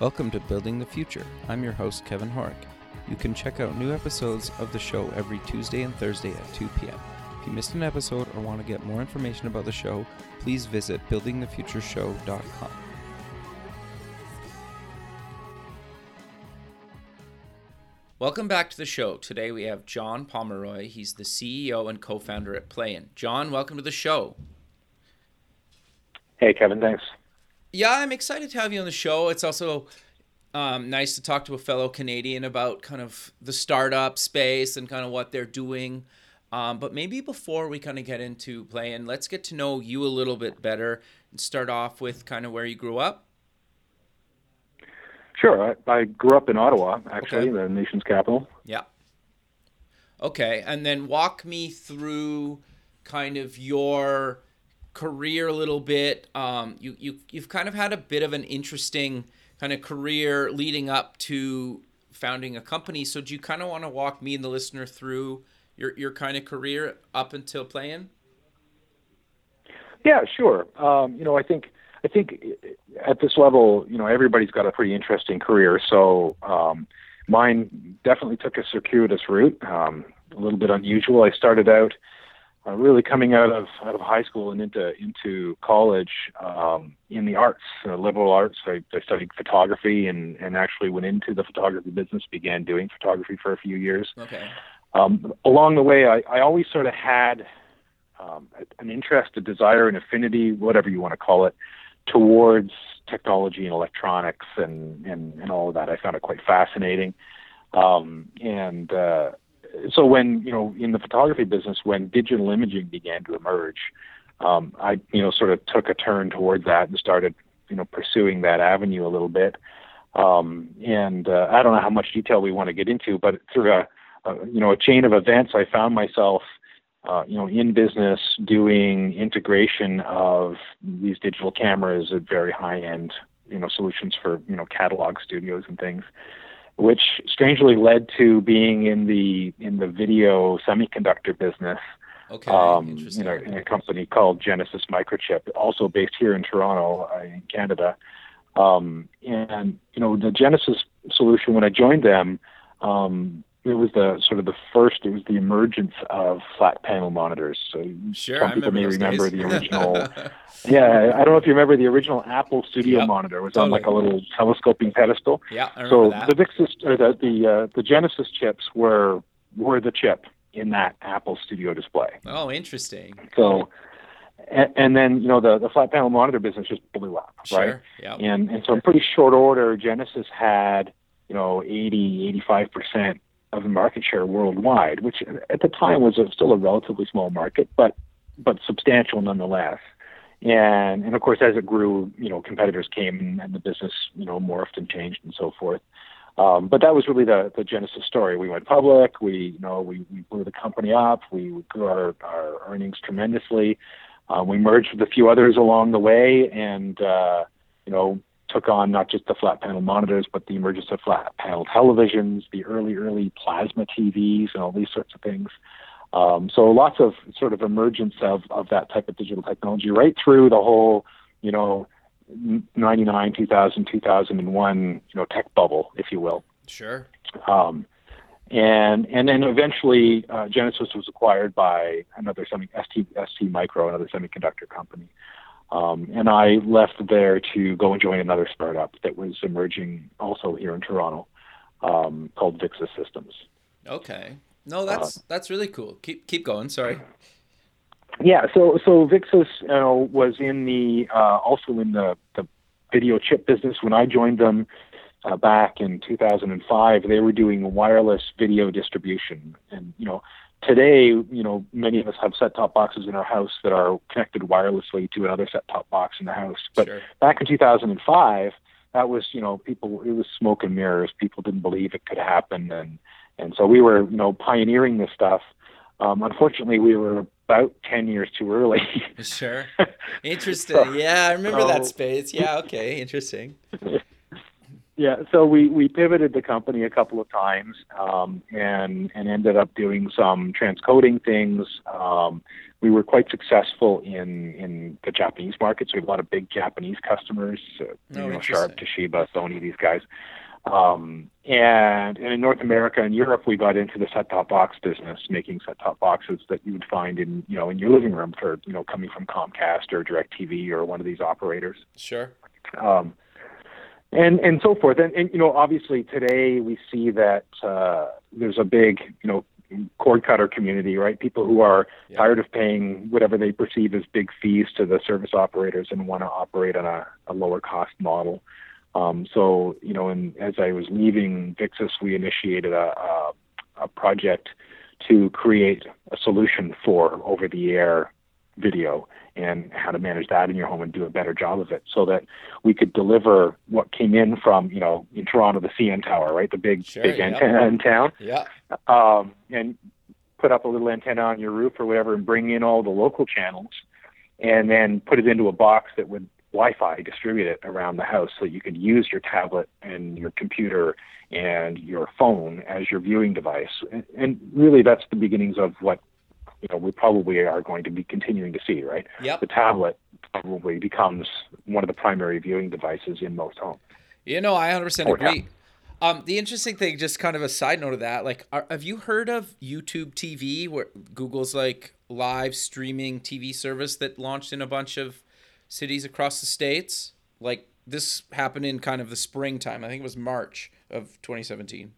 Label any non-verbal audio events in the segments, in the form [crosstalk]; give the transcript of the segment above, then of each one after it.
Welcome to Building the Future. I'm your host, Kevin Horek. You can check out new episodes of the show every Tuesday and Thursday at 2 p.m. If you missed an episode or want to get more information about the show, please visit buildingthefutureshow.com. Welcome back to the show. Today we have John Pomeroy. He's the CEO and co founder at PLAYEN. John, welcome to the show. Hey, Kevin, thanks. Yeah, I'm excited to have you on the show. It's also um, nice to talk to a fellow Canadian about kind of the startup space and kind of what they're doing. Um, but maybe before we kind of get into PLAYEN, let's get to know you a little bit better and start off with kind of where you grew up. Sure. I, I grew up in Ottawa, actually, okay. the nation's capital. Yeah. Okay. And then walk me through kind of your career a little bit. Um, you, you, you've kind of had a bit of an interesting kind of career leading up to founding a company. So do you kind of want to walk me and the listener through your, your kind of career up until PLAYEN? Yeah, sure. Um, you know, I think I think at this level, you know, everybody's got a pretty interesting career. So um, mine definitely took a circuitous route, um, a little bit unusual. I started out uh, really coming out of out of high school and into into college um, in the arts, uh, liberal arts. I, I studied photography and and actually went into the photography business. Began doing photography for a few years. Okay. Um, along the way, I, I always sort of had um, an interest, a desire, an affinity, whatever you want to call it, towards technology and electronics and, and, and all of that. I found it quite fascinating. Um, and uh, so when, you know, in the photography business, when digital imaging began to emerge, um, I, you know, sort of took a turn towards that and started, you know, pursuing that avenue a little bit. Um, and uh, I don't know how much detail we want to get into, but through a, a you know, a chain of events, I found myself – uh, you know, in business doing integration of these digital cameras at very high end, you know, solutions for, you know, catalog studios and things, which strangely led to being in the, in the video semiconductor business. Okay. Um, you know, in a company called Genesis Microchip, also based here in Toronto, uh, in Canada. Um, and, you know, the Genesis solution, when I joined them, um, it was the sort of the first. It was the emergence of flat panel monitors. So sure, some people may remember days. the [laughs] original. yeah, I don't know if you remember the original Apple Studio yep, monitor. Was totally. on like a little telescoping pedestal. Yeah, I so that. the ViXS or the the uh, the Genesis chips were were the chip in that Apple Studio display. Oh, interesting. So. And, and then you know the the flat panel monitor business just blew up, sure. right? Yeah. And and so in pretty short order, Genesis had you know 80 85 percent of market share worldwide, which at the time was a, still a relatively small market, but but substantial nonetheless. And and of course, as it grew, you know, competitors came and the business, you know, morphed and changed and so forth. Um, but that was really the, the genesis story. We went public. We, you know, we, we blew the company up. We grew our, our earnings tremendously. Uh, we merged with a few others along the way, and uh, you know, took on not just the flat panel monitors, but the emergence of flat panel televisions, the early, early plasma TVs, and all these sorts of things. Um, so lots of sort of emergence of, of that type of digital technology right through the whole, you know, 99, 2000, 2001, you know, tech bubble, if you will. Sure. Um, and and then eventually uh, Genesis was acquired by another semi ST ST Micro, another semiconductor company. Um, and I left there to go and join another startup that was emerging also here in Toronto um, called ViXS Systems. Okay. No, that's uh, that's really cool. Keep keep going. Sorry. Yeah. So so ViXS you know, was in the uh, also in the the video chip business when I joined them uh, back in 2005. They were doing wireless video distribution, and you know today, you know, many of us have set-top boxes in our house that are connected wirelessly to another set-top box in the house. But sure. back in 2005, that was, you know, people it was smoke and mirrors. People didn't believe it could happen, and and so we were, you know, pioneering this stuff. Um, unfortunately, we were about 10 years too early. sure. [laughs] Interesting. so, yeah, I remember so, that space. Yeah, okay, interesting. [laughs] Yeah, so we, we pivoted the company a couple of times um, and and ended up doing some transcoding things. Um, we were quite successful in in the Japanese market, so we have a lot of big Japanese customers, uh, Oh, you know. Sharp, Toshiba, Sony, these guys. Um, and, and in North America and Europe, we got into the set-top box business, making set-top boxes that you would find in you know in your living room for you know coming from Comcast or DirecTV or one of these operators Sure. um, and and so forth. And, and you know, obviously today we see that uh, there's a big you know cord cutter community, right? People who are Yeah. tired of paying whatever they perceive as big fees to the service operators and want to operate on a, a lower cost model. Um, so you know, and as I was leaving ViXS, we initiated a, a, a project to create a solution for over-the-air video and how to manage that in your home and do a better job of it so that we could deliver what came in from, you know, in Toronto, the CN Tower, right? The big, Sure, big yeah. antenna in town. Yeah. Um, and put up a little antenna on your roof or whatever and bring in all the local channels and then put it into a box that would Wi-Fi distribute it around the house so you could use your tablet and your computer and your phone as your viewing device. And, and really that's the beginnings of what you know, we probably are going to be continuing to see, right? Yep. The tablet probably becomes one of the primary viewing devices in most homes. You know, I 100% Or agree. Um, the interesting thing, just kind of a side note of that, like, are, have you heard of YouTube TV, where Google's like live streaming TV service that launched in a bunch of cities across the states? Like, this happened in kind of the springtime. I think it was March of 2017.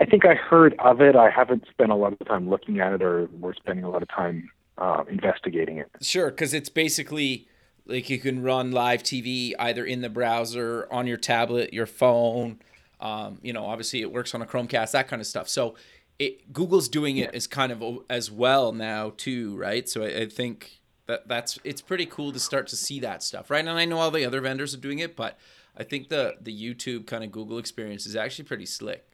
I think I heard of it. I haven't spent a lot of time looking at it, or we're spending a lot of time uh, investigating it. Sure, because it's basically like you can run live TV either in the browser, on your tablet, your phone. Um, you know, obviously it works on a Chromecast, that kind of stuff. So it, Google's doing it as kind of as well now too, right? So I, I think that that's it's pretty cool to start to see that stuff, right? And I know all the other vendors are doing it, but I think the the YouTube kind of Google experience is actually pretty slick.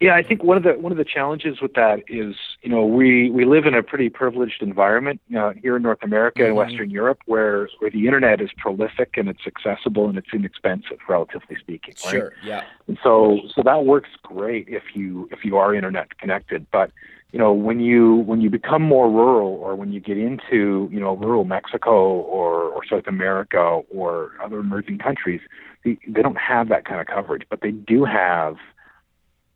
Yeah, I think one of the one of the challenges with that is, you know, we we live in a pretty privileged environment uh, here in North America and Mhm. Western Europe, where where the internet is prolific and it's accessible and it's inexpensive, relatively speaking. Right? Sure, yeah, And so so that works great if you if you are internet connected. But you know when you when you become more rural or when you get into you know rural Mexico or or South America or other emerging countries, they, they don't have that kind of coverage, but they do have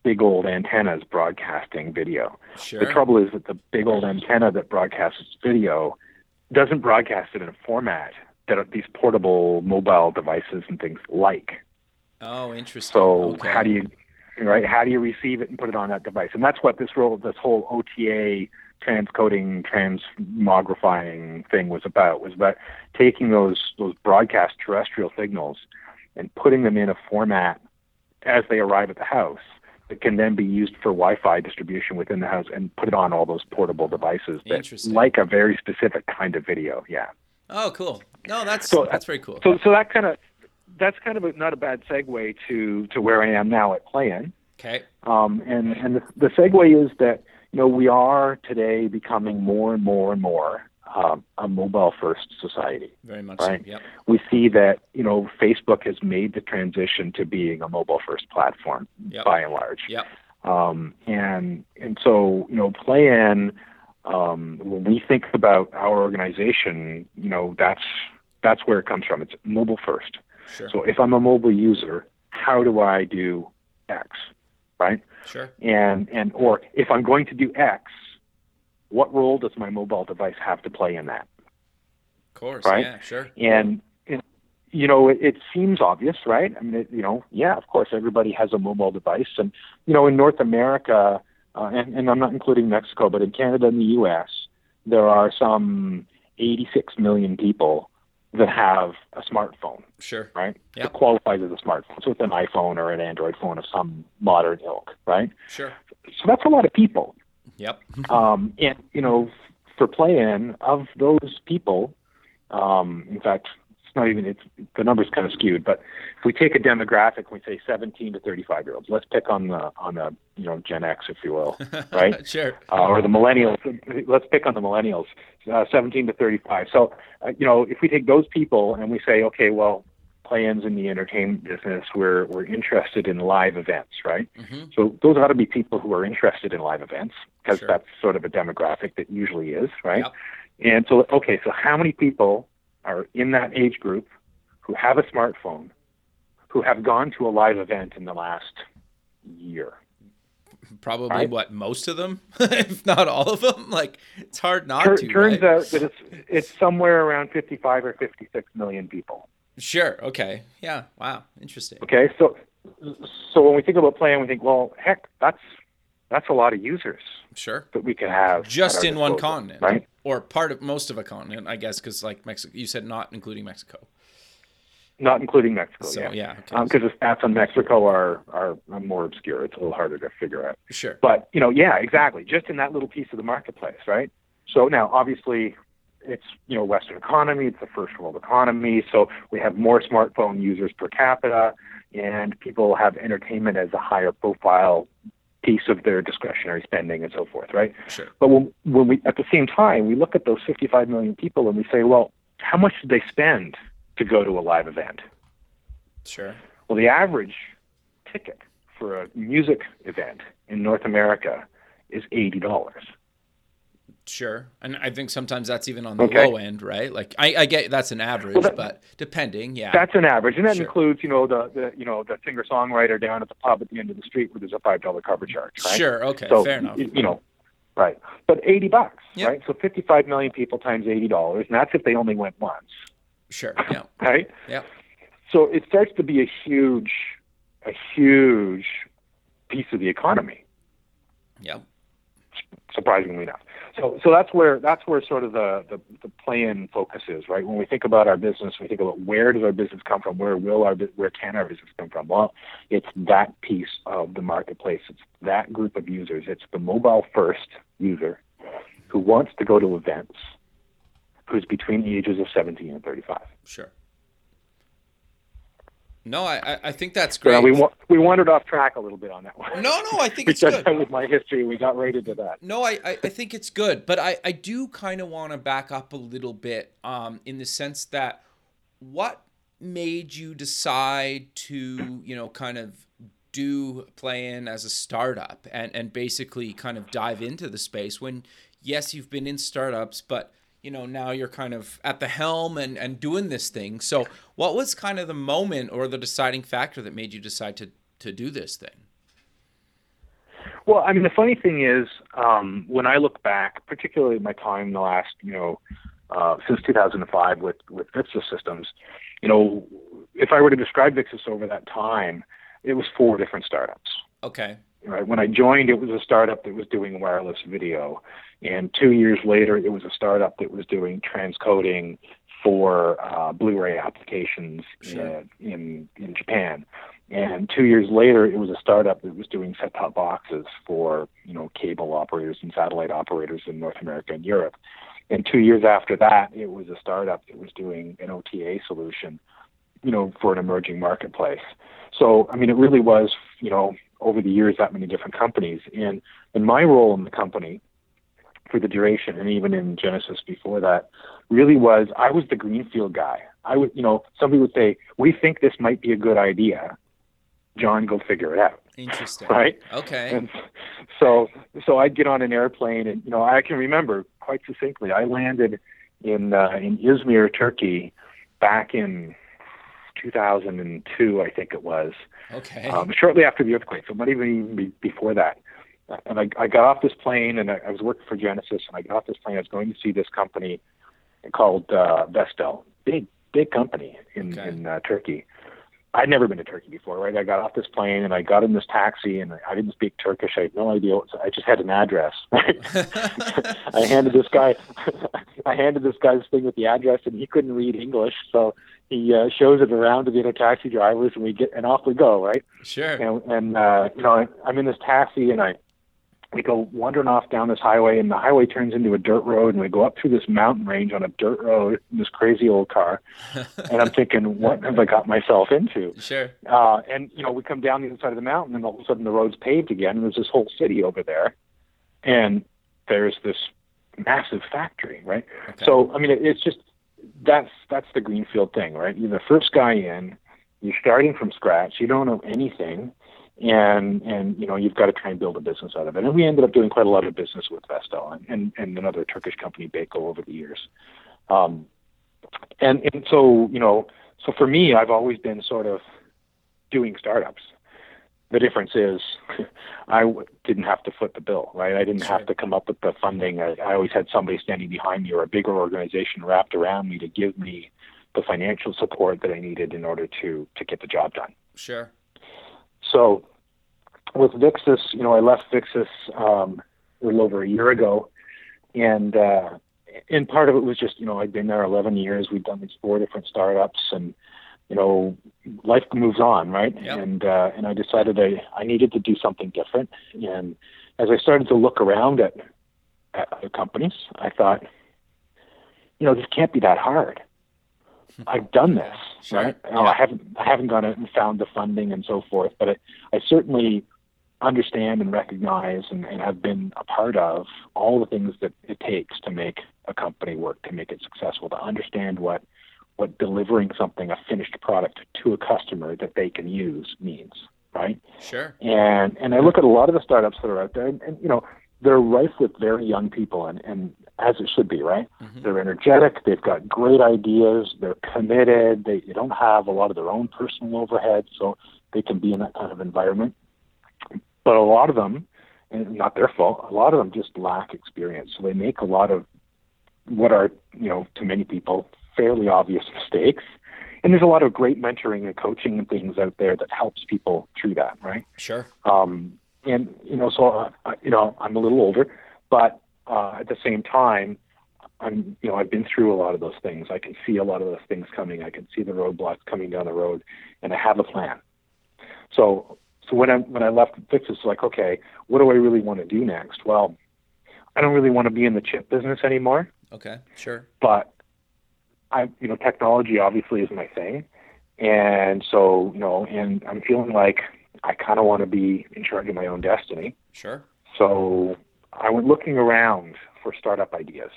big old antennas broadcasting video. sure. The trouble is that the big old antenna that broadcasts video doesn't broadcast it in a format that these portable mobile devices and things like. oh, interesting. So Okay. how do you right? How do you receive it and put it on that device? And that's what this role, this whole OTA transcoding, transmogrifying thing was about. Was about taking those those broadcast terrestrial signals and putting them in a format as they arrive at the house that can then be used for Wi-Fi distribution within the house and put it on all those portable devices that like a very specific kind of video. Yeah. Oh, cool. No, that's So- that's very cool. So so that kind of that's kind of a, not a bad segue to to where I am now at PLAYEN. okay. Um, and and the, the segue is that you know we are today becoming more and more and more um, a mobile first society. Very much Right. so. Yep. We see that you know Facebook has made the transition to being a mobile first platform Yep. by and large. Yep. Um, and and so you know PLAYEN, um, when we think about our organization, you know that's that's where it comes from. It's mobile first. Sure. So if I'm a mobile user, how do I do X, right? Sure. And and or if I'm going to do X, what role does my mobile device have to play in that? Of course. Right? Yeah. Sure. And, and you know, it, it seems obvious, right? I mean, it, you know, yeah, of course, everybody has a mobile device, and you know, in North America, uh, and, and I'm not including Mexico, but in Canada and the U.S., there are some 86 million people that have a smartphone, Sure. right? Yep. That qualifies as a smartphone. So it's an iPhone or an Android phone of some modern ilk, right? Sure. So that's a lot of people. Yep. [laughs] Um, and you know, for PLAYEN of those people, um, in fact, it's not even it's the number's kind of skewed. But if we take a demographic, we say 17 to 35 year olds. Let's pick on the on the you know Gen X, if you will, [laughs] right? sure. uh, or the millennials. Let's pick on the millennials, uh, 17 to 35. So, uh, you know, if we take those people and we say, okay, well, play-ins in the entertainment business, we're we're interested in live events, right? Mm-hmm. So those ought to be people who are interested in live events because Sure. that's sort of a demographic that usually is, right? Yep. And so, okay, so how many people are in that age group who have a smartphone, who have gone to a live event in the last year? Probably Right. what most of them, [laughs] if not all of them. Like it's hard not Tur- to. turns right? out that it's it's somewhere around 55 or 56 million people. Sure. Okay. Yeah. Wow. Interesting. Okay, so so when we think about PLAYEN, we think, well, heck, that's that's a lot of users Sure. that we can have Just in one continent, right? Or part of most of a continent, I guess, because like Mexico, you said not including Mexico. Not including Mexico, So yeah. yeah. okay. Um, because the stats on Mexico are, are are more obscure. It's a little harder to figure out. sure. But you know, yeah, exactly. Just in that little piece of the marketplace, right? So now, obviously, it's you know Western economy. It's a first world economy, so we have more smartphone users per capita, and people have entertainment as a higher profile piece of their discretionary spending and so forth, right? Sure. But when when we at the same time we look at those 55 million people and we say, well, how much did they spend to go to a live event? Sure. Well, the average ticket for a music event in North America is eighty dollars. Sure. And I think sometimes that's even on the Okay. low end, right? Like I, I get that's an average, Well, that- but depending, yeah. That's an average, and that Sure. includes, you know, the, the you know the singer songwriter down at the pub at the end of the street where there's a five dollar cover charge, right? Sure. Okay. So fair enough. y- You know, right? But eighty bucks, Yep. right? So fifty five million people times eighty dollars, and that's if they only went once, Sure. [laughs] Yeah. right? Yeah. So it starts to be a huge, a huge piece of the economy. Yeah. surprisingly enough. So so that's where that's where sort of the, the, the PLAYEN focus is, right? When we think about our business, we think about where does our business come from, where will our where can our business come from? Well, it's that piece of the marketplace. It's that group of users. It's the mobile first user who wants to go to events, who's between the ages of 17 and 35. Sure. No, I, I- think that's great. now we wa- we wandered off track a little bit on that one. no, no, I think [laughs] it's good. with my history. We got right into that. No, I, I, I think it's good, but I, I do kind of want to back up a little bit um, in the sense that what made you decide to, you know, kind of do play in as a startup and, and basically kind of dive into the space when, yes, you've been in startups, but, you know, now you're kind of at the helm and, and doing this thing. So what was kind of the moment or the deciding factor that made you decide to, to do this thing? Well, I mean, the funny thing is, um, when I look back, particularly my time in the last, you know, uh, since 2005 with with ViXS Systems, you know, if I were to describe ViXS over that time, it was four different startups. Okay. Right. When I joined, it was a startup that was doing wireless video, and two years later, it was a startup that was doing transcoding for uh, Blu-ray applications Sure. uh, in in Japan. And two years later, it was a startup that was doing set-top boxes for you know cable operators and satellite operators in North America and Europe. And two years after that, it was a startup that was doing an OTA solution, you know, for an emerging marketplace. So I mean, it really was you know over the years that many different companies. And and my role in the company for the duration, and even in Genesis before that, really was I was the greenfield guy. I would, you know, somebody would say, "We think this might be a good idea." John, go figure it out. Interesting. Right. Okay. And so, so I'd get on an airplane, and you know, I can remember quite succinctly. I landed in uh, in Izmir, Turkey, back in 2002, I think it was, Okay. um, shortly after the earthquake. So, not even even be, before that. And I, I got off this plane, and I, I was working for Genesis, and I got off this plane. I was going to see this company called uh, Vestel, big big company in Okay. in uh, Turkey. I'd never been to Turkey before, right? I got off this plane and I got in this taxi and I didn't speak Turkish. I had no idea. What, I just had an address. Right? [laughs] [laughs] I handed this guy, [laughs] I handed this guy this thing with the address, and he couldn't read English, so he uh, shows it around to the other taxi drivers, and we get and off we go, right? sure. And, and uh, you know, I, I'm in this taxi, and I we go wandering off down this highway, and the highway turns into a dirt road, and we go up through this mountain range on a dirt road in this crazy old car, [laughs] and I'm thinking, what have I got myself into? Sure. Uh, and you know, we come down the other side of the mountain, and all of a sudden the road's paved again, and there's this whole city over there, and there's this massive factory, right? Okay. So I mean, it, it's just that's that's the greenfield thing, right? You're the first guy in. You're starting from scratch. You don't know anything, and and you know you've got to try and build a business out of it. And we ended up doing quite a lot of business with Vestel and and, and another Turkish company, Beko, over the years. Um, and and so you know, so for me, I've always been sort of doing startups. The difference is, [laughs] I w- didn't have to foot the bill, right? I didn't have to come up with the funding. I, I always had somebody standing behind me or a bigger organization wrapped around me to give me the financial support that I needed in order to to get the job done. Sure. So with ViXS, you know, I left ViXS um, a little over a year ago, and uh, and part of it was just you know I'd been there 11 years. We'd done these four different startups, and you know, life moves on, right? Yep. And uh, and I decided I I needed to do something different. And as I started to look around at at other companies, I thought, you know, this can't be that hard. I've done this, Sure. right? Yeah. I haven't I haven't gone out and found the funding and so forth, but I, I certainly understand and recognize and, and have been a part of all the things that it takes to make a company work, to make it successful, to understand what what delivering something, a finished product to a customer that they can use means, right? Sure. And and I look at a lot of the startups that are out there, and, and you know they're rife with very young people, and and as it should be, right? Mhm. They're energetic, they've got great ideas, they're committed, they, they don't have a lot of their own personal overhead, so they can be in that kind of environment. But a lot of them, and not their fault, a lot of them just lack experience, so they make a lot of what are you know to many people fairly obvious mistakes. And there's a lot of great mentoring and coaching and things out there that helps people through that, right? Sure. Um, and you know, so uh, I- you know, I'm a little older, but uh, at the same time, I'm you know, I've been through a lot of those things. I can see a lot of those things coming. I can see the roadblocks coming down the road, and I have a plan. So, so when I when I left Fix, it's like, okay, what do I really want to do next? Well, I don't really want to be in the chip business anymore Okay. Sure. but I, you know, technology obviously is my thing, and so you know, and I'm feeling like I kind of want to be in charge of my own destiny. Sure. So I went looking around for startup ideas.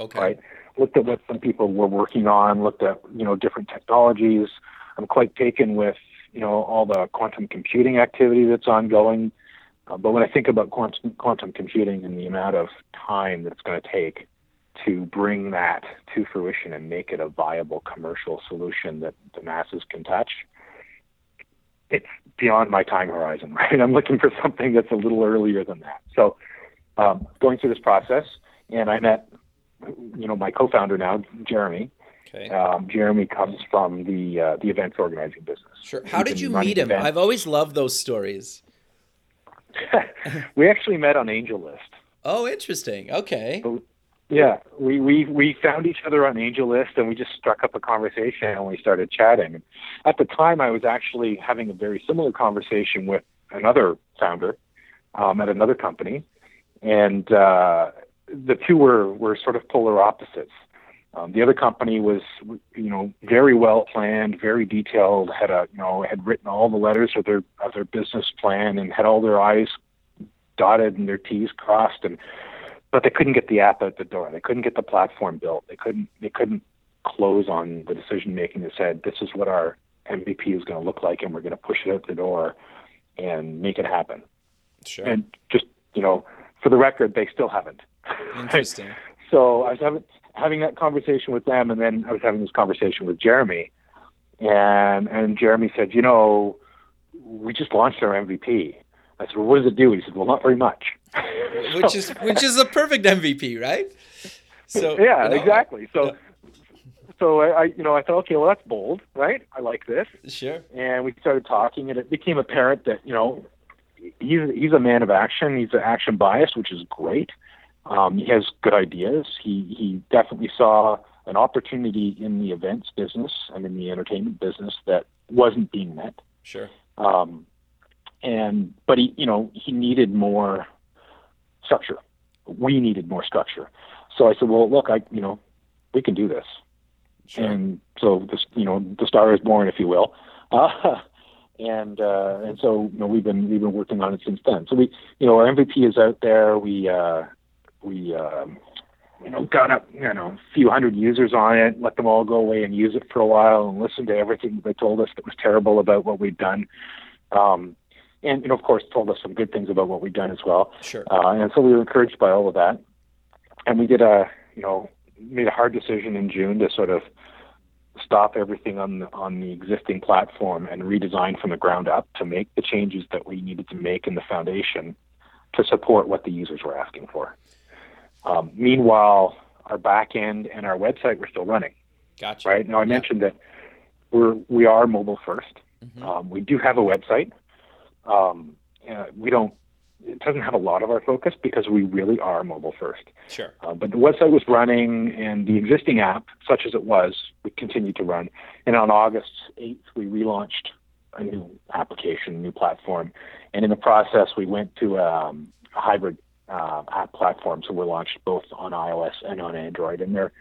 Okay. Right, looked at what some people were working on, looked at you know different technologies. I'm quite taken with you know all the quantum computing activity that's ongoing. Uh, but when I think about quantum quantum computing and the amount of time that it's going to take to bring that to fruition and make it a viable commercial solution that the masses can touch, it's beyond my time horizon, [laughs] right? I'm looking for something that's a little earlier than that. So, um, going through this process, and I met, you know, my co-founder now, Jeremy. Okay. Um, Jeremy comes from the uh, the events organizing business. Sure. How He's did you meet him? events. I've always loved those stories. [laughs] we actually met on AngelList. Oh, interesting. Okay. Yeah, we, we we found each other on AngelList and we just struck up a conversation and we started chatting. At the time, I was actually having a very similar conversation with another founder um, at another company, and uh, the two were were sort of polar opposites. Um, the other company was, you know, very well planned, very detailed. Had a, you know, had written all the letters of their of their business plan and had all their I's dotted and their T's crossed, and but they couldn't get the app out the door. They couldn't get the platform built. They couldn't they couldn't close on the decision making that said this is what our MVP is going to look like, and we're going to push it out the door and make it happen. Sure. And just you know, for the record, they still haven't. [laughs] Interesting. So I was having having that conversation with them, and then I was having this conversation with Jeremy, and and Jeremy said, you know, we just launched our MVP. I said, well, what does it do? He said, well, not very much. [laughs] which is which is a perfect MVP, right? So yeah, you know, exactly. So. So I, I, you know, I thought, okay, well, that's bold, right? I like this, Sure. and we started talking, and it became apparent that, you know, he's he's a man of action. He's action biased, which is great. Um, he has good ideas. He he definitely saw an opportunity in the events business and in the entertainment business that wasn't being met. Sure. Um, and but he, you know, he needed more structure. We needed more structure. So I said, well, look, I, you know, we can do this. Sure. And so this, you know, the star is born, if you will. Uh, [laughs] and uh, and so you know, we've been we've been working on it since then. So we, you know, our MVP is out there. We uh, we um, you know, got up, you know, a few hundred users on it, let them all go away and use it for a while and listen to everything they told us that was terrible about what we'd done. Um, and, you know, of course, told us some good things about what we'd done as well. Sure. Uh, and so we were encouraged by all of that. And we did a, you know, made a hard decision in June to sort of stop everything on the, on the existing platform and redesign from the ground up to make the changes that we needed to make in the foundation to support what the users were asking for. Um, meanwhile, our back end and our website were still running. Gotcha. Right now, I Yeah. mentioned that we're we are mobile 1st Mhm. Um, we do have a website. Um, uh, we don't. It doesn't have a lot of our focus because we really are mobile first. Sure. Uh, but the website was running, and the existing app, such as it was, we continued to run. And on August 8th, we relaunched a new application, a new platform. And in the process, we went to um, a hybrid uh, app platform. So we're launched both on iOS and on Android. And they're,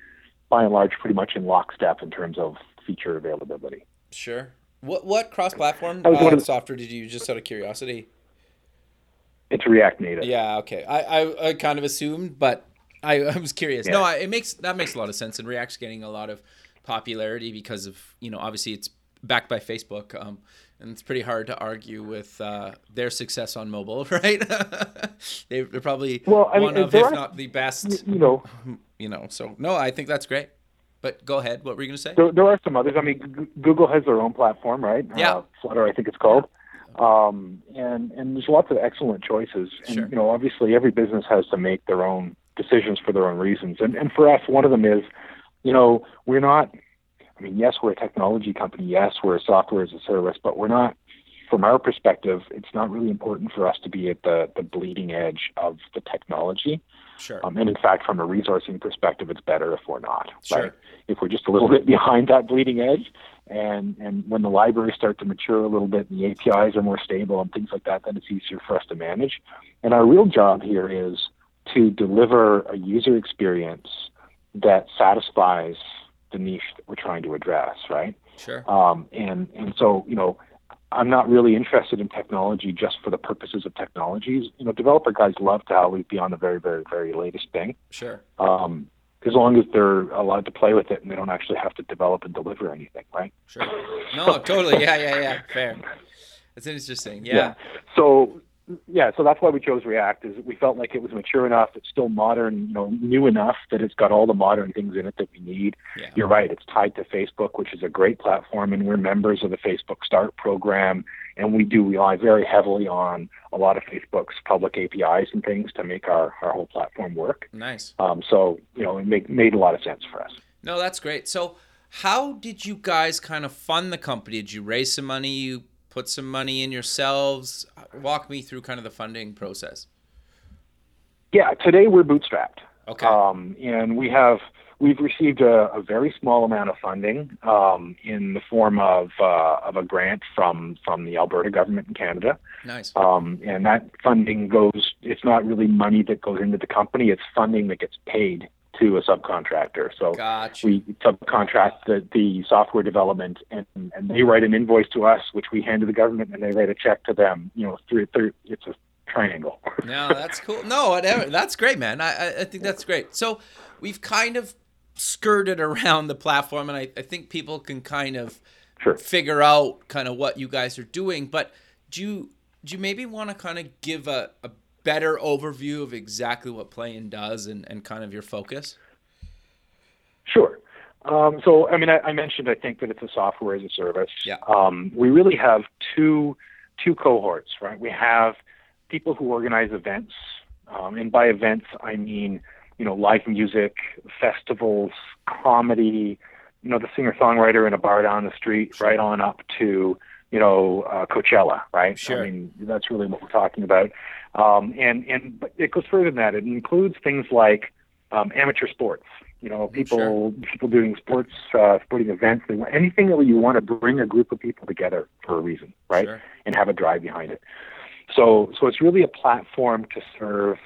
by and large, pretty much in lockstep in terms of feature availability. Sure. What what cross platform uh, of software did you use just out of curiosity? It's React Native. Yeah, okay. I, I, I kind of assumed, but I, I was curious. No, I, it makes that makes a lot of sense, and React's getting a lot of popularity because of you know obviously it's backed by Facebook, um, and it's pretty hard to argue with uh, their success on mobile, [laughs] right? [laughs] they, they're probably Well, I mean, one of, if not the best, You know, you know. So no, I think that's great. But go ahead. What were you gonna say? There, there are some others. I mean, G- Google has their own platform, right? Yeah. Uh, Flutter, I think it's called. Um, and and there's lots of excellent choices. And Sure. you know, obviously, every business has to make their own decisions for their own reasons. And and for us, one of them is, you know, we're not. I mean, yes, we're a technology company. Yes, we're a software as a service, but we're not. From our perspective, it's not really important for us to be at the the bleeding edge of the technology. Sure. Um, and in fact, from a resourcing perspective, it's better if we're not. Sure. Right? If we're just a little [laughs] bit behind that bleeding edge, and and when the libraries start to mature a little bit, and the APIs are more stable and things like that, then it's easier for us to manage. And our real job here is to deliver a user experience that satisfies the niche that we're trying to address. Right. Sure. Um, and and so you know, I'm not really interested in technology just for the purposes of technologies. You know, developer guys love to always be on the very very very latest thing. Sure. Um, as long as they're allowed to play with it and they don't actually have to develop and deliver anything, right? Sure. No, totally. Yeah, yeah, yeah. Fair. That's interesting. [laughs] Yeah. So yeah, so that's why we chose React. Is we felt like it was mature enough, it's still modern, you know, new enough that it's got all the modern things in it that we need. Yeah. You're right. It's tied to Facebook, which is a great platform, and we're members of the Facebook Start program, and we do rely very heavily on a lot of Facebook's public APIs and things to make our, our whole platform work. Nice. Um, so you know, it make, made a lot of sense for us. No, that's great. So, how did you guys kind of fund the company? Did you raise some money? You put some money in yourselves? Walk me through kind of the funding process. Yeah, today we're bootstrapped. Okay. Um, and we have we've received a, a very small amount of funding um, in the form of uh, of a grant from from the Alberta government in Canada. nice. Um, and that funding goes. It's not really money that goes into the company. It's funding that gets paid to a subcontractor. So Gotcha. we subcontract the, the software development, and, and they write an invoice to us, which we hand to the government, and they write a check to them. You know, through, through it's a triangle. [laughs] no, that's cool. No, whatever. That's great, man. I, I- think that's great. So we've kind of skirted around the platform, and I, I think people can kind of Sure. figure out kind of what you guys are doing. But do you do you maybe want to kind of give a, a better overview of exactly what PLAYEN does and, and kind of your focus? Sure. Um, so, I mean, I, I mentioned I think that it's a software as a service. Yeah. Um, we really have two two cohorts, right? We have people who organize events, um, and by events I mean you know live music, festivals, comedy. You know, the singer songwriter in a bar down the street, right on up to you know uh, Coachella, right? Sure. I mean, that's really what we're talking about. Um, and and but it goes further than that. It includes things like um, amateur sports. You know, people Sure. people doing sports, uh, sporting events, anything that you want to bring a group of people together for a reason, right? Sure. And have a drive behind it. So so it's really a platform to serve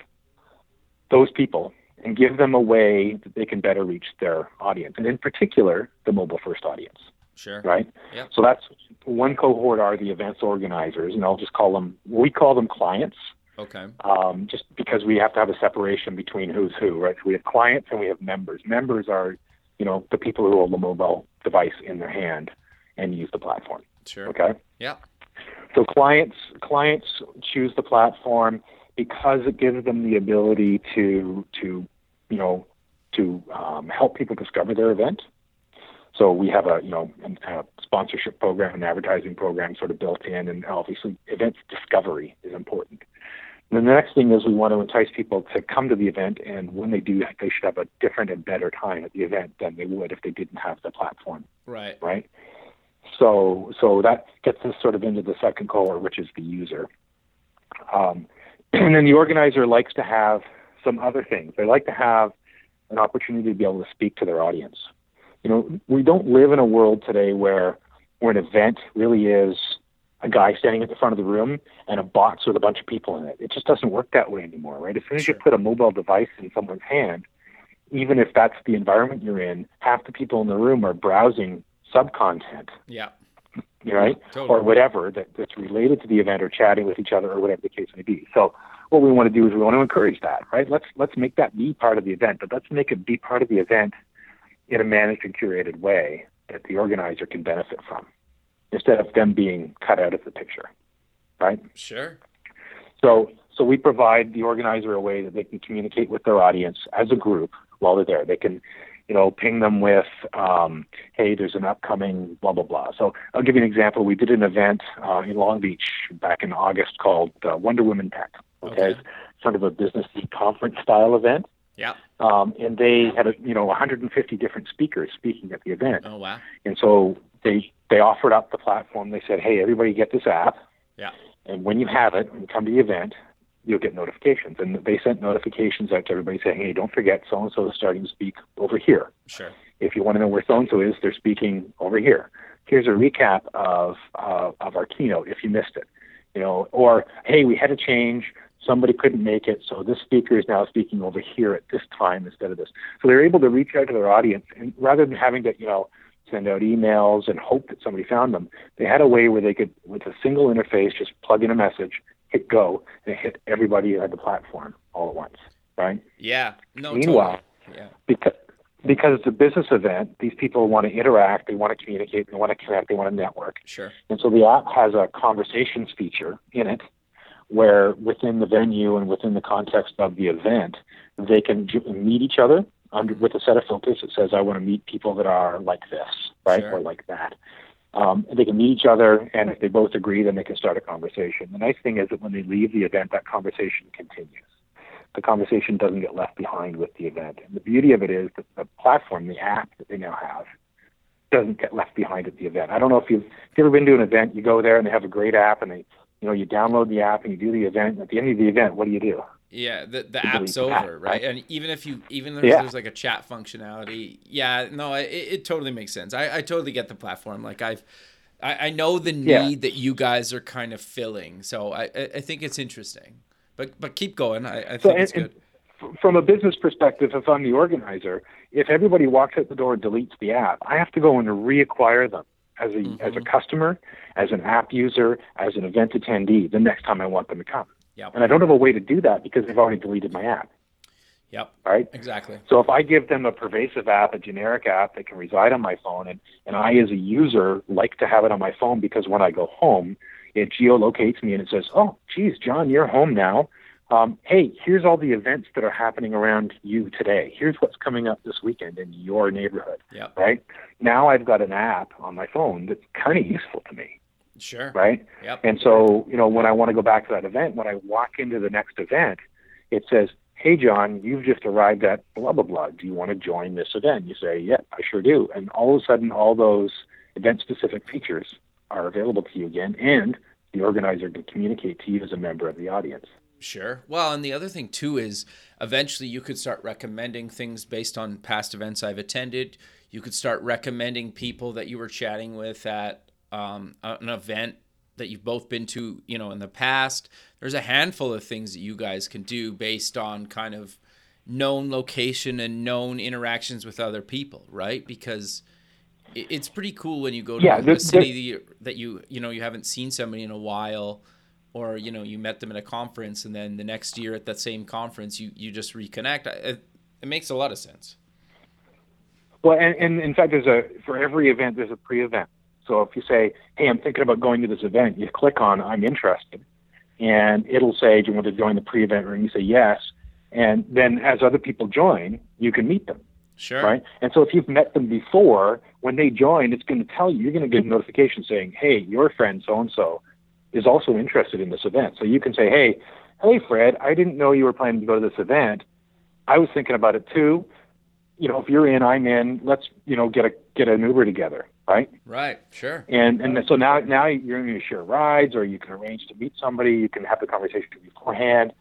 those people and give them a way that they can better reach their audience, and in particular, the mobile first audience Sure. right? Yep. So that's one cohort are the events organizers, and I'll just call them we call them clients. Okay. Um, just because we have to have a separation between who's who, right? So we have clients and we have members. Members are, you know, the people who hold the mobile device in their hand and use the platform. Sure. Okay. Yeah. So clients clients choose the platform because it gives them the ability to to you know to um, help people discover their event. So we have a you know a sponsorship program and advertising program sort of built in, and obviously event discovery is important. And then the next thing is we want to entice people to come to the event, and when they do, that, they should have a different and better time at the event than they would if they didn't have the platform. Right. Right. So so that gets us sort of into the second cohort, which is the user. Um, [clears throat] and then the organizer likes to have some other things. They like to have an opportunity to be able to speak to their audience. You know, we don't live in a world today where where an event really is a guy standing at the front of the room and a box with a bunch of people in it. It just doesn't work that way anymore, right? As soon as you put a mobile device in someone's hand, even if that's the environment you're in, half the people in the room are browsing sub content. Yeah. Right? Totally. Or whatever that, that's related to the event or chatting with each other or whatever the case may be. So what we want to do is we want to encourage that, right? Let's let's make that be part of the event, but let's make it be part of the event in a managed and curated way that the organizer can benefit from instead of them being cut out of the picture. Right? Sure. So so we provide the organizer a way that they can communicate with their audience as a group while they're there. They can you know, ping them with, um, hey, there's an upcoming blah, blah, blah. So I'll give you an example. We did an event uh, in Long Beach back in August called uh, Wonder Women Tech. Okay. Okay. Sort of a business conference style event. Yeah. Um, and they had, a, you know, 150 different speakers speaking at the event. Oh wow. And so they, they offered up the platform. They said, hey, everybody get this app. Yeah. And when you have it, and come to the event, you'll get notifications. And they sent notifications out to everybody saying, hey, don't forget, so and so is starting to speak over here. Sure. If you want to know where so and so is, they're speaking over here. Here's a recap of uh, of our keynote if you missed it. You know, or hey, we had a change. Somebody couldn't make it, so this speaker is now speaking over here at this time instead of this. So they're able to reach out to their audience, and rather than having to, you know, send out emails and hope that somebody found them, they had a way where they could, with a single interface, just plug in a message, hit go, and it hit everybody at the platform all at once, right? Yeah. No. Meanwhile, totally. Yeah. because because it's a business event, these people want to interact, they want to communicate, they want to connect, they want to network. Sure. And so the app has a conversations feature in it where within the venue and within the context of the event, they can meet each other under, with a set of filters that says, I want to meet people that are like this, right? Sure. Or like that. Um, and they can meet each other, and if they both agree, then they can start a conversation. The nice thing is that when they leave the event, that conversation continues. The conversation doesn't get left behind with the event. And the beauty of it is that the platform, the app that they now have, doesn't get left behind at the event. I don't know if you've, if you've ever been to an event, you go there and they have a great app, and they, you know, you download the app and you do the event. And at the end of the event, what do you do? Yeah, the the app's over, right? And even if you even there's, Yeah. there's like a chat functionality, yeah, no, it, it totally makes sense. I, I totally get the platform. Like I've I, I know the need Yeah. that you guys are kind of filling, so I I, think it's interesting. But but keep going. I, I think So, it's and- good. F- From a business perspective, if I'm the organizer, if everybody walks out the door and deletes the app, I have to go and reacquire them as a as a mm-hmm. customer, as an app user, as an event attendee the next time I want them to come. Yep. And I don't have a way to do that because they've already deleted my app, Yep. right? Exactly. So if I give them a pervasive app, a generic app that can reside on my phone, and, and I as a user like to have it on my phone because when I go home, it geolocates me and it says, oh, geez, John, you're home now. Um, hey, here's all the events that are happening around you today. Here's what's coming up this weekend in your neighborhood, Yep. right? Now I've got an app on my phone that's kind of useful to me, Sure. right? Yep. And so, you know, when I want to go back to that event, when I walk into the next event, it says, Hey, John, you've just arrived at blah, blah, blah. Do you want to join this event? You say, Yeah, I sure do. And all of a sudden, all those event specific features are available to you again, and the organizer can communicate to you as a member of the audience. Sure. Well, and the other thing too is eventually you could start recommending things based on past events I've attended. You could start recommending people that you were chatting with at um, an event that you've both been to, you know, in the past. There's a handful of things that you guys can do based on kind of known location and known interactions with other people, right? Because it's pretty cool when you go to Yeah, a there- city that you, that you you know you haven't seen somebody in a while or you know you met them at a conference and then the next year at that same conference you you just reconnect it, it makes a lot of sense well and, and in fact there's a for every event there's a pre-event so if you say hey i'm thinking about going to this event you click on i'm interested and it'll say do you want to join the pre-event and you say yes and then as other people join you can meet them Sure. Right. And so if you've met them before, when they join, it's going to tell you, you're going to get a notification saying, hey, your friend so and so is also interested in this event. So you can say, hey, hey, Fred, I didn't know you were planning to go to this event. I was thinking about it too. You know, if you're in, I'm in. Let's, you know, get a get an Uber together, right? Right. Sure. And and so now now you're going to share rides, or you can arrange to meet somebody. You can have the conversation beforehand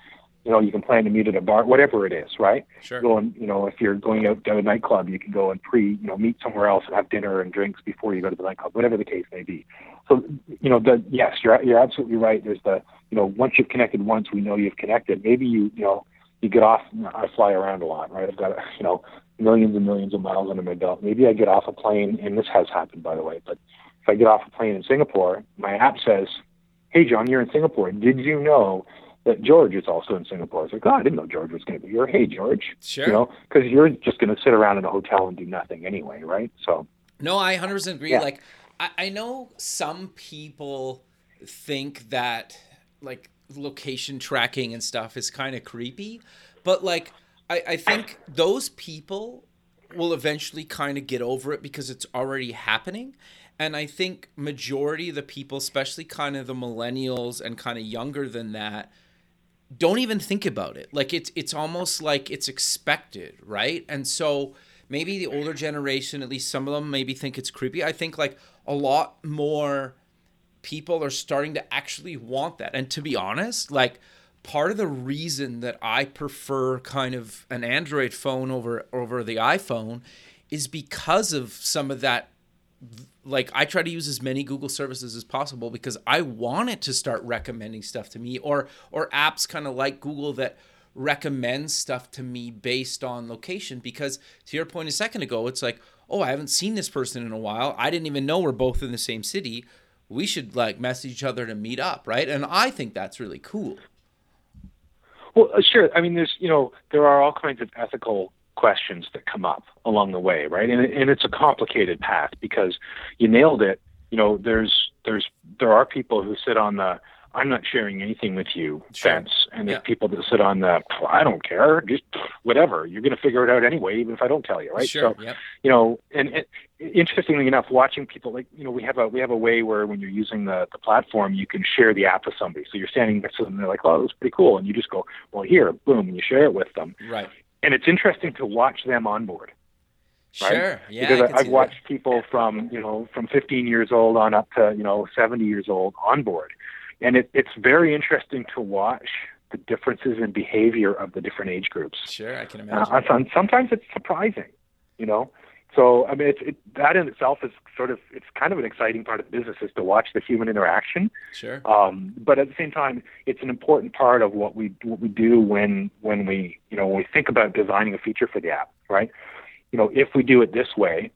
you know, you can plan to meet at a bar, whatever it is, right? Sure. Go and, you know, if you're going out to a nightclub, you can go and pre, you know, meet somewhere else and have dinner and drinks before you go to the nightclub, whatever the case may be. So, you know, the yes, you're you're absolutely right. There's the, you know, once you've connected once, we know you've connected. Maybe you, you know, you get off. I fly around a lot, right? I've got, a, you know, millions and millions of miles under my belt. Maybe I get off a plane, and this has happened, by the way. But if I get off a plane in Singapore, my app says, "Hey, John, you're in Singapore. Did you know that George is also in Singapore. It's like, oh, I didn't know George was going to be here. Hey, George. Sure. You know, because you're just going to sit around in a hotel and do nothing anyway, right? So. No, I 100% agree. Yeah. Like, I, I know some people think that, like, location tracking and stuff is kind of creepy, but, like, I, I think those people will eventually kind of get over it because it's already happening and i think majority of the people especially kind of the millennials and kind of younger than that don't even think about it. Like it's it's almost like it's expected, right? And so maybe the older generation, at least some of them maybe think it's creepy. I think like a lot more people are starting to actually want that. And to be honest, like part of the reason that I prefer kind of an Android phone over over the iPhone is because of some of that like I try to use as many Google services as possible because I want it to start recommending stuff to me or or apps kind of like Google that recommend stuff to me based on location because to your point a second ago it's like oh I haven't seen this person in a while. I didn't even know we're both in the same city. We should like message each other to meet up right? And I think that's really cool well uh, sure I mean there's you know there are all kinds of ethical questions that come up along the way, right? And, and it's a complicated path because you nailed it. You know, there's there's there are people who sit on the I'm not sharing anything with you Sure. fence, and there's Yeah. people that sit on the I don't care, just whatever. You're going to figure it out anyway, even if I don't tell you, right? sure So yep you know, and, and interestingly enough, watching people like you know we have a we have a way where when you're using the the platform, you can share the app with somebody. So you're standing next to them, and they're like, "Oh, that's pretty cool," and you just go, "Well, here, boom," and you share it with them. right And it's interesting to watch them on board right? sure yeah because I see watched people from you know from 15 years old on up to you know 70 years old on board, and it, it's very interesting to watch the differences in behavior of the different age groups. sure I can Uh, imagine and sometimes it's surprising, you know. So I mean, it's it, that in itself is sort of it's kind of an exciting part of the business is to watch the human interaction. sure Um, but at the same time, it's an important part of what we what we do when when we you know when we think about designing a feature for the app, right? You know, if we do it this way,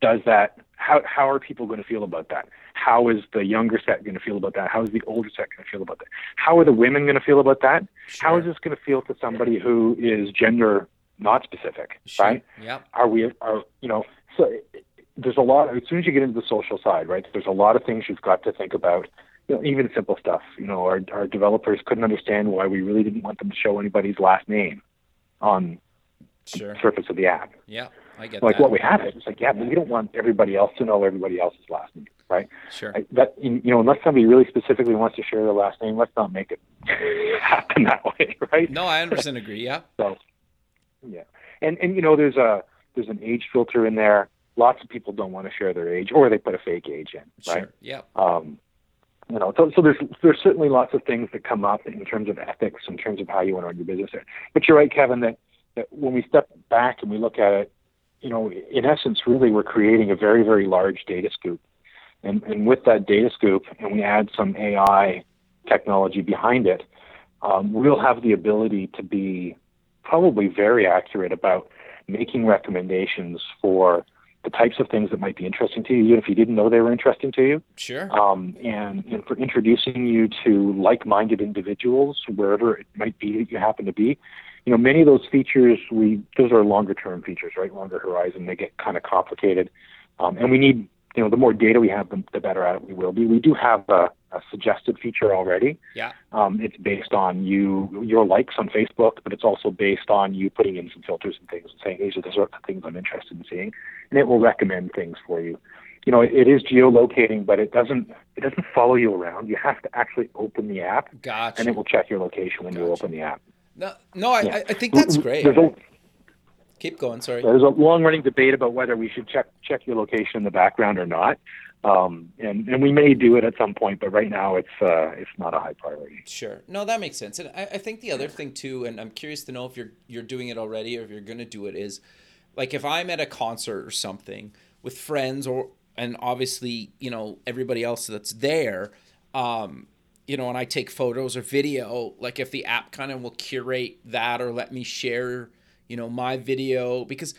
does that how how are people going to feel about that? How is the younger set going to feel about that? How is the older set going to feel about that? How are the women going to feel about that? How is this going to feel to somebody who is gender not specific, Sure. right? yep are we are you know so there's a lot as soon as you get into the social side right there's a lot of things you've got to think about you know even simple stuff you know our our developers couldn't understand why we really didn't want them to show anybody's last name on sure the surface of the app yeah I get like that what we have it it's like yeah but we don't want everybody else to know everybody else's last name right sure I, that you know unless somebody really specifically wants to share their last name let's not make it [laughs] happen that way [laughs] right no I understand agree yeah [laughs] so, yeah, and and you know, there's a there's an age filter in there. Lots of people don't want to share their age, or they put a fake age in, right? sure yep Um, you know, so so there's there's certainly lots of things that come up in terms of ethics, in terms of how you want to run your business. There. But you're right, Kevin, that that when we step back and we look at it, you know, in essence, really, we're creating a very very large data scoop, and and with that data scoop, and we add some AI technology behind it, um, we'll have the ability to be probably very accurate about making recommendations for the types of things that might be interesting to you, even if you didn't know they were interesting to you. Sure. Um, and, and for introducing you to like-minded individuals wherever it might be that you happen to be. You know, many of those features we those are longer-term features, right? Longer horizon. They get kind of complicated, um, and we need you know the more data we have, the, the better at it we will be. We do have a, a suggested feature already. Yeah. Um, it's based on you your likes on Facebook, but it's also based on you putting in some filters and things and saying these are the sorts of things I'm interested in seeing, and it will recommend things for you. You know, it, it is geolocating, but it doesn't it doesn't follow you around. You have to actually open the app, Gotcha. and it will check your location when you open the app. No, no, I, Yeah. I- I think that's great. There's a, Keep going. Sorry. there's a long-running debate about whether we should check check your location in the background or not, um, and and we may do it at some point, but right now it's uh, it's not a high priority. Sure. No, that makes sense. And I, I think the other thing too, and I'm curious to know if you're you're doing it already or if you're gonna do it, is like if I'm at a concert or something with friends or and obviously you know everybody else that's there, um, you know, and I take photos or video, like if the app kind of will curate that or let me share, you know, my video because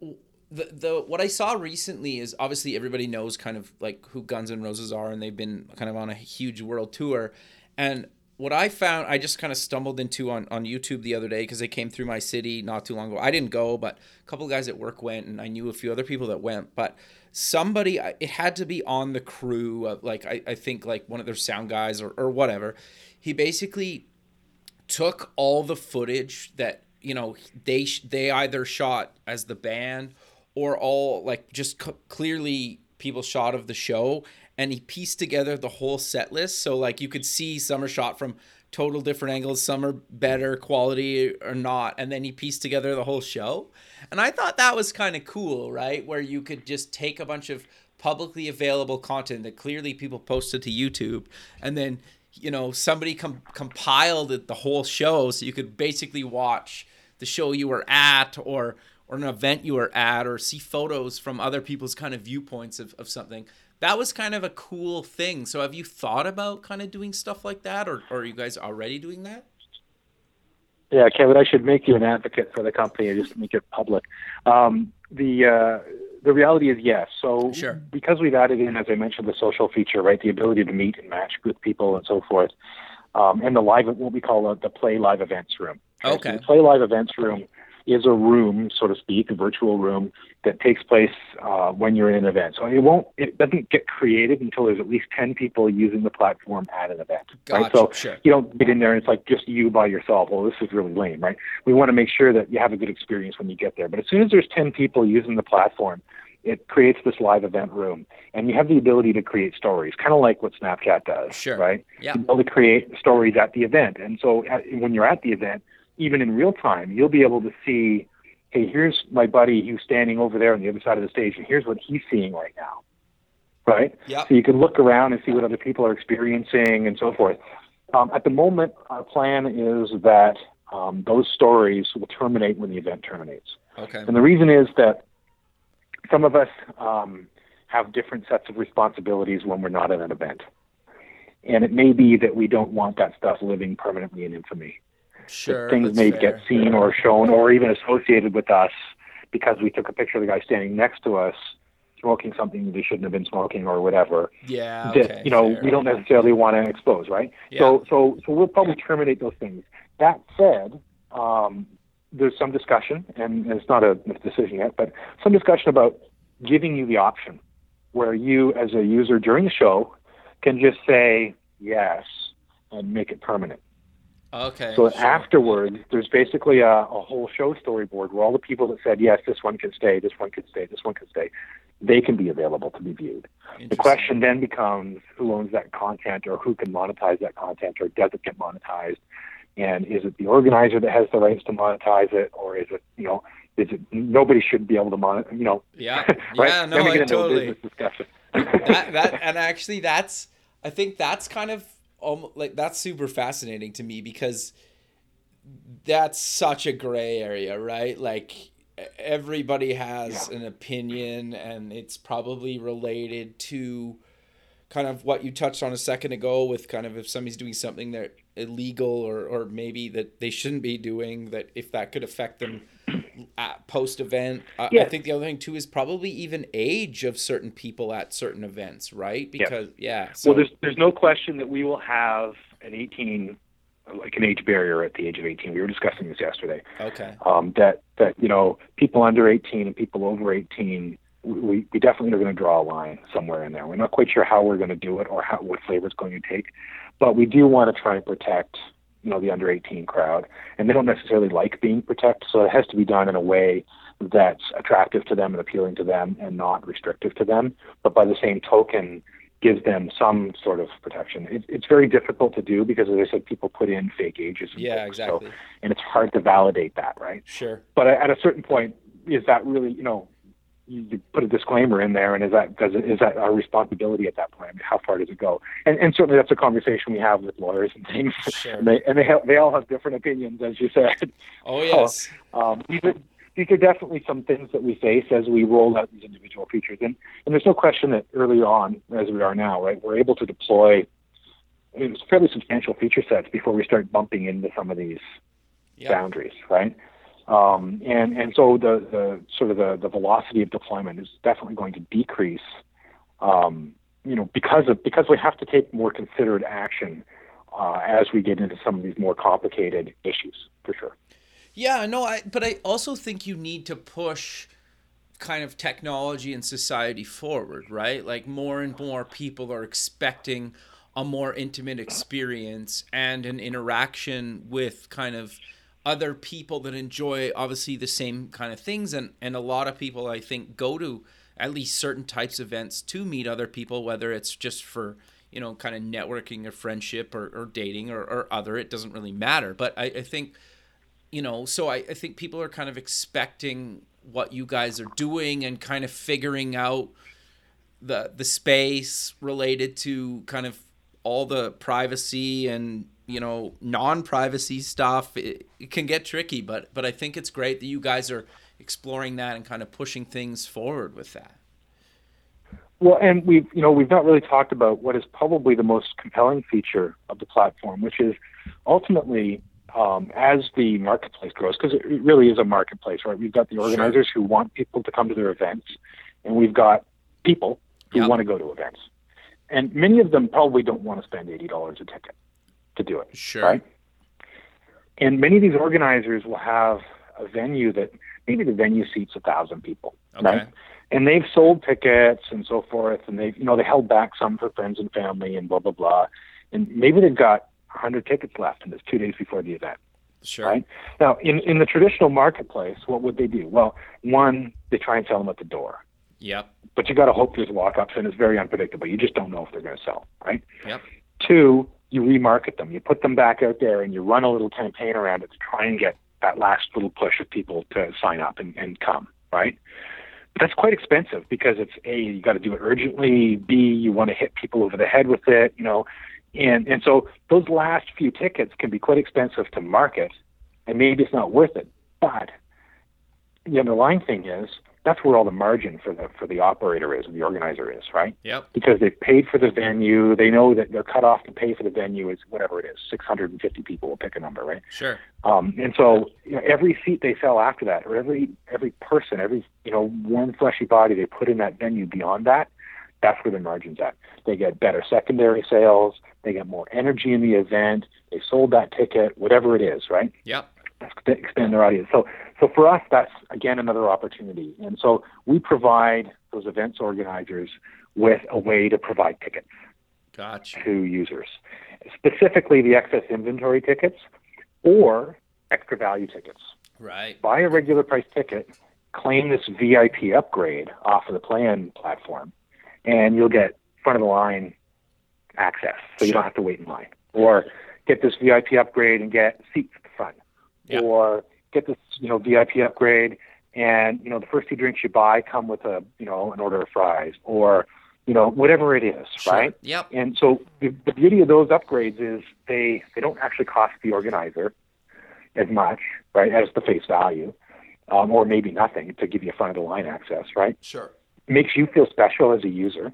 the the what I saw recently is obviously everybody knows kind of like who Guns N' Roses are, and they've been kind of on a huge world tour. And what I found, I just kind of stumbled into on on YouTube the other day because they came through my city not too long ago. I didn't go, but a couple of guys at work went, and I knew a few other people that went. But somebody, it had to be on the crew, of, like I, I think like one of their sound guys or or whatever. He basically took all the footage that you know they they either shot as the band or all like just c- clearly people shot of the show. And he pieced together the whole set list. So like you could see some are shot from total different angles some are better quality or not. And then he pieced together the whole show. And i thought that was kind of cool right? Where you could just take a bunch of publicly available content that clearly people posted to youtube. And then you know somebody com- compiled the whole show. So you could basically watch the show you were at or or an event you were at or see photos from other people's kind of viewpoints of, of something that was kind of a cool thing so have you thought about kind of doing stuff like that or, or are you guys already doing that Yeah, Kevin, I should make you an advocate for the company and just make it public. Um, the uh, the reality is yes. So Sure. because we've added in, as I mentioned, the social feature, right, the ability to meet and match with people and so forth, um, and the live what we call uh, the play live events room. right? So Okay. the play live events room is a room, so to speak, a virtual room that takes place uh, when you're in an event. So it won't, it doesn't get created until there's at least ten people using the platform at an event. Right? Gotcha, So sure. you don't get in there and it's like just you by yourself. Well, this is really lame, right? We want to make sure that you have a good experience when you get there. But as soon as there's 10 people using the platform, it creates this live event room. And you have the ability to create stories, kind of like what Snapchat does, Sure. right? Yeah. You're able to create stories at the event. And so at, when you're at the event, even in real time, you'll be able to see, hey, here's my buddy who's standing over there on the other side of the stage, and here's what he's seeing right now, right? Yep. So you can look around and see what other people are experiencing and so forth. Um, at the moment, our plan is that um, those stories will terminate when the event terminates. okay And the reason is that some of us um, have different sets of responsibilities when we're not at an event. And it may be that we don't want that stuff living permanently in infamy. sure that things may fair. get seen or shown or even associated with us because we took a picture of the guy standing next to us smoking something they shouldn't have been smoking or whatever yeah that okay, you know fair. we don't necessarily want to expose right Yeah. so so so we'll probably terminate those things that said um, there's some discussion and it's not a decision yet but some discussion about giving you the option where you as a user during the show can just say yes and make it permanent okay so sure. afterwards, there's basically a, a whole show storyboard where all the people that said, yes, this one can stay, this one can stay, this one can stay, they can be available to be viewed. The question then becomes who owns that content or who can monetize that content or does it get monetized? And is it the organizer that has the rights to monetize it or is it, you know, is it nobody should be able to monetize, you know, yeah [laughs] right? yeah no I totally discussion. that that [laughs] and actually that's I think that's kind of um, like that's super fascinating to me because that's such a gray area, right? Like everybody has Yeah. an opinion and it's probably related to kind of what you touched on a second ago with kind of if somebody's doing something that illegal or or maybe that they shouldn't be doing that if that could affect them post event. Uh, Yeah. I think the other thing too is probably even age of certain people at certain events, right? Because yeah, so well, there's there's no question that we will have an 18, like an age barrier at the age of 18. We were discussing this yesterday. okay, Um, that that you know people under 18 and people over 18, we we definitely are going to draw a line somewhere in there. We're not quite sure how we're going to do it or how what flavor it's going to take, but we do want to try and protect you know the under 18 crowd, and they don't necessarily like being protected, so it has to be done in a way that's attractive to them and appealing to them and not restrictive to them, but by the same token gives them some sort of protection. It, it's very difficult to do because, as I said, people put in fake ages. And yeah, things, so- exactly, and it's hard to validate that, right? sure, But at a certain point, is that really, you know, you, put a disclaimer in there, and is that does it, is that our responsibility at that point? I mean, how far does it go? And, and certainly that's a conversation we have with lawyers and things. Sure. And they and they have, they all have different opinions, as you said. oh yes, Um, these are these are definitely some things that we face as we roll out these individual features. And and there's no question that early on, as we are now, right, we're able to deploy I mean, fairly substantial feature sets before we start bumping into some of these yeah, boundaries, right? Um, and and so the, the sort of the, the velocity of deployment is definitely going to decrease, um, you know, because of because we have to take more considered action uh, as we get into some of these more complicated issues, for sure. yeah. No, I but I also think you need to push kind of technology and society forward, right? Like more and more people are expecting a more intimate experience and an interaction with kind of other people that enjoy obviously the same kind of things. And and a lot of people I think go to at least certain types of events to meet other people whether it's just for you know kind of networking or friendship or, or dating or, or other. It doesn't really matter. But I, I think you know so I, I think people are kind of expecting what you guys are doing and kind of figuring out the the space related to kind of all the privacy and you know non-privacy stuff it, it can get tricky but but i think it's great that you guys are exploring that and kind of pushing things forward with that Well, and we've you know we've not really talked about what is probably the most compelling feature of the platform, which is ultimately um, as the marketplace grows, because it really is a marketplace, right? We've got the organizers who want people to come to their events, and we've got people who Yep. want to go to events, and many of them probably don't want to spend eighty dollars a ticket to do it. sure Right. And many of these organizers will have a venue that maybe the venue seats a thousand people, okay right? And they've sold tickets and so forth, and they've you know, they held back some for friends and family and blah blah blah, and maybe they've got a hundred tickets left, and it's two days before the event, sure right? Now, in in the traditional marketplace, what would they do? Well, one, they try and sell them at the door, yep but you got to hope there's walk-ups, and it's very unpredictable. You just don't know if they're going to sell, right? yep Two, you remarket them. You put them back out there and you run a little campaign around it to try and get that last little push of people to sign up and, and come, right? But that's quite expensive because it's A, you got to do it urgently, B, you want to hit people over the head with it, you know. And and so those last few tickets can be quite expensive to market and maybe it's not worth it. But the underlying thing is that's where all the margin for the for the operator is, or the organizer is, right? yep because they've paid for the venue. They know that their cutoff to pay for the venue is whatever it is, 650 people. We'll pick a number, right? sure Um, and so you know, every seat they sell after that, or every every person, every you know warm fleshy body they put in that venue beyond that, that's where the margin's at. They get better secondary sales. They get more energy in the event. They sold that ticket, whatever it is, right? yep expand their audience. So, so for us, that's again another opportunity. And so we provide those events organizers with a way to provide tickets gotcha to users, specifically the excess inventory tickets or extra value tickets. right Buy a regular price ticket, claim this VIP upgrade off of the plan platform, and you'll get front of the line access, so you don't have to wait in line. Or get this VIP upgrade and get seats at the front. Yeah. Or get this, you know, VIP upgrade and you know the first two drinks you buy come with a you know an order of fries or you know whatever it is, Sure. right? yep And so the, the beauty of those upgrades is they they don't actually cost the organizer as much, right, as the face value, um, or maybe nothing to give you front of the line access, right? sure It makes you feel special as a user,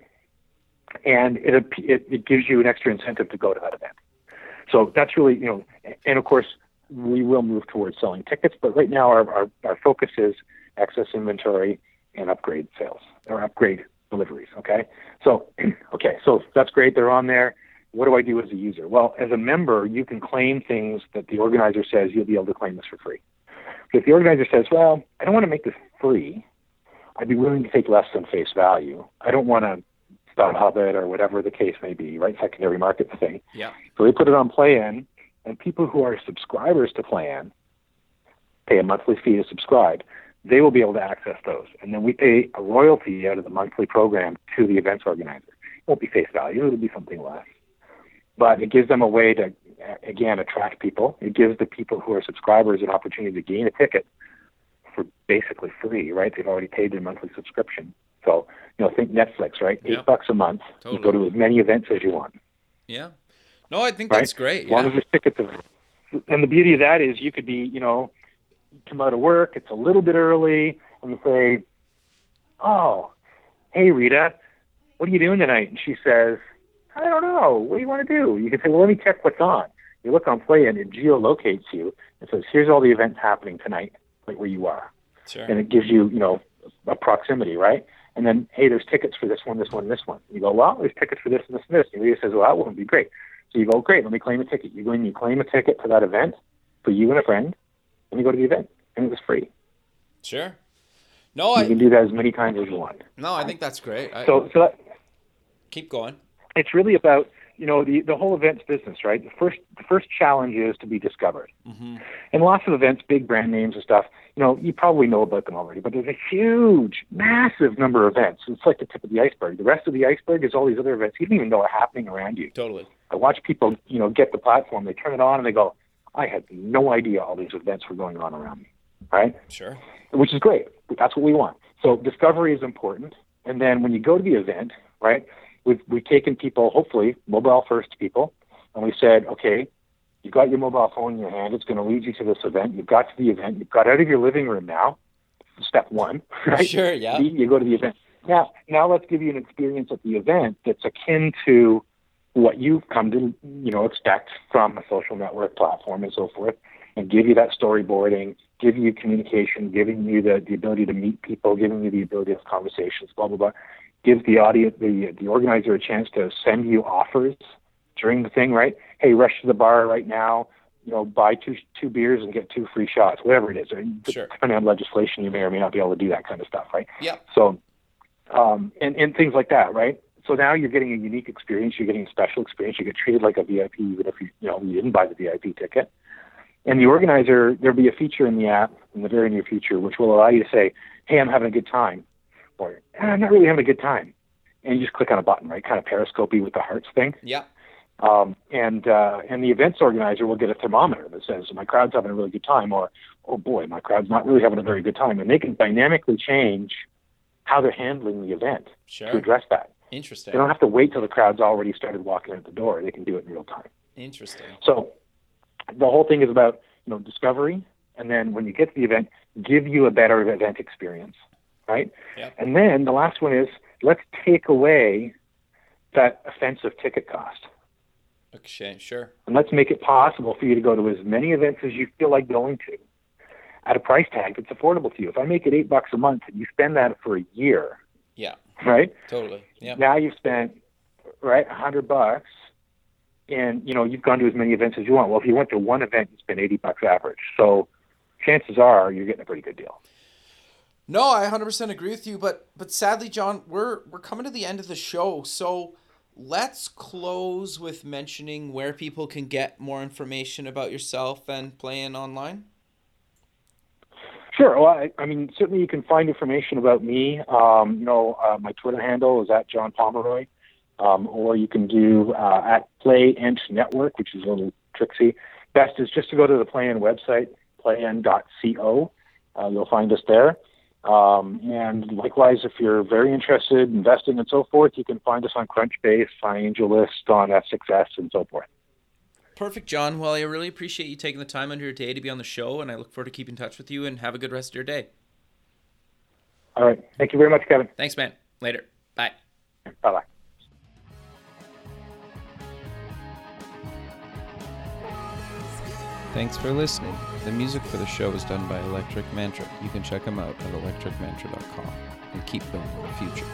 and it, it it gives you an extra incentive to go to that event. So that's really you know, and of course we will move towards selling tickets. But right now, our, our, our focus is excess inventory and upgrade sales or upgrade deliveries. Okay. So, [clears throat] okay. So that's great. They're on there. What do I do as a user? Well, as a member, you can claim things that the organizer says you'll be able to claim this for free. But if the organizer says, well, I don't want to make this free, I'd be willing to take less than face value. I don't want to StubHub it or whatever the case may be, right? Secondary market thing. Yeah. So they put it on PLAYEN, and people who are subscribers to PLAYEN pay a monthly fee to subscribe. They will be able to access those, and then we pay a royalty out of the monthly program to the events organizer. It won't be face value; it'll be something less, but it gives them a way to, again, attract people. It gives the people who are subscribers an opportunity to gain a ticket for basically free, right? They've already paid their monthly subscription. So, you know, think Netflix, right? Eight Yeah. bucks a month. Totally. You go to as many events as you want, Yeah. No, I think right? that's great. As long Yeah. as there's tickets available. And the beauty of that is you could be, you know, you come out of work, it's a little bit early, and you say, Oh, hey Rita, what are you doing tonight? And she says, I don't know. What do you want to do? You can say, Well, let me check what's on. You look on Play and it geolocates you and says, Here's all the events happening tonight, like where you are Sure. and it gives you, you know, a proximity, right? And then, hey, there's tickets for this one, this one, this one. You go, well, there's tickets for this and this and this. And Rita says, well, that wouldn't be great. So you go, great, let me claim a ticket. You go in, you claim a ticket to that event for you and a friend, and you go to the event, and it was free. Sure. No, You I can do that as many times as you want. no, I think that's great. I, So, so that, keep going. it's really about, you know, the the whole events business, right? The first the first challenge is to be discovered. hmm And lots of events, big brand names and stuff, you know, you probably know about them already, but there's a huge, massive number of events. It's like the tip of the iceberg. The rest of the iceberg is all these other events you don't even know are happening around you. Totally. I watch people, you know, get the platform, they turn it on and they go, I had no idea all these events were going on around me. Right? Sure. Which is great. That's what we want. So discovery is important. And then when you go to the event, right, we've, we've taken people, hopefully mobile first people, and we said, okay, you've got your mobile phone in your hand. It's going to lead you to this event. You've got to the event. You've got out of your living room now. Step one, [laughs] right? Sure. Yeah. You- You go to the event. Now, now let's give you an experience at the event that's akin to what you've come to, you know, expect from a social network platform and so forth, and give you that storyboarding, give you communication, giving you the, the ability to meet people, giving you the ability to have conversations, blah blah blah. Give the audience, the the organizer, a chance to send you offers during the thing, right? Hey, rush to the bar right now. You know, buy two two beers and get two free shots, whatever it is. And Sure. Depending on legislation, you may or may not be able to do that kind of stuff, right? yeah So, um, and, and things like that, right? So now you're getting a unique experience. You're getting a special experience. You get treated like a VIP, even if you, you know, you didn't buy the VIP ticket. And the organizer, there'll be a feature in the app in the very near future, which will allow you to say, "Hey, I'm having a good time," or "Eh, "I'm not really having a good time," and you just click on a button, right? Kind of periscopy with the hearts thing. Yeah. Um, and uh, and the events organizer will get a thermometer that says my crowd's having a really good time, or oh boy, my crowd's not really having a very good time, and they can dynamically change how they're handling the event to address that. Interesting. They don't have to wait till the crowd's already started walking out the door. They can do it in real time. Interesting. So the whole thing is about you know discovery, and then when you get to the event, give you a better event experience, right? Yep. And then the last one is let's take away that offensive ticket cost. Okay. Sure. and let's make it possible for you to go to as many events as you feel like going to at a price tag that's affordable to you. If I make it eight bucks a month and you spend that for a year, Yeah. Right? Totally. Yeah. Now you've spent right a hundred bucks, and you know you've gone to as many events as you want. Well, if you went to one event, you spent eighty bucks average. So chances are you're getting a pretty good deal. No, I 100% agree with you, but but sadly, John, we're we're coming to the end of the show, so let's close with mentioning where people can get more information about yourself and PLAYEN online. Sure. Well, I, I mean, certainly you can find information about me. Um, you know, uh, my Twitter handle is at John Pomeroy, um, or you can do uh, at Play Ent Network, which is a little tricksy. Best is just to go to the PLAYEN website, playen.co. Uh, you'll find us there. Um, and likewise, if you're very interested in investing and so forth, you can find us on Crunchbase, on AngelList, on F6S, and so forth. Perfect, John. Well, I really appreciate you taking the time under your day to be on the show, and I look forward to keeping in touch with you. And have a good rest of your day. All right. Thank you very much, Kevin. Thanks, man. Later. Bye. Bye bye. Thanks for listening. The music for the show was done by Electric Mantra. You can check them out at electricmantra.com and keep building the future.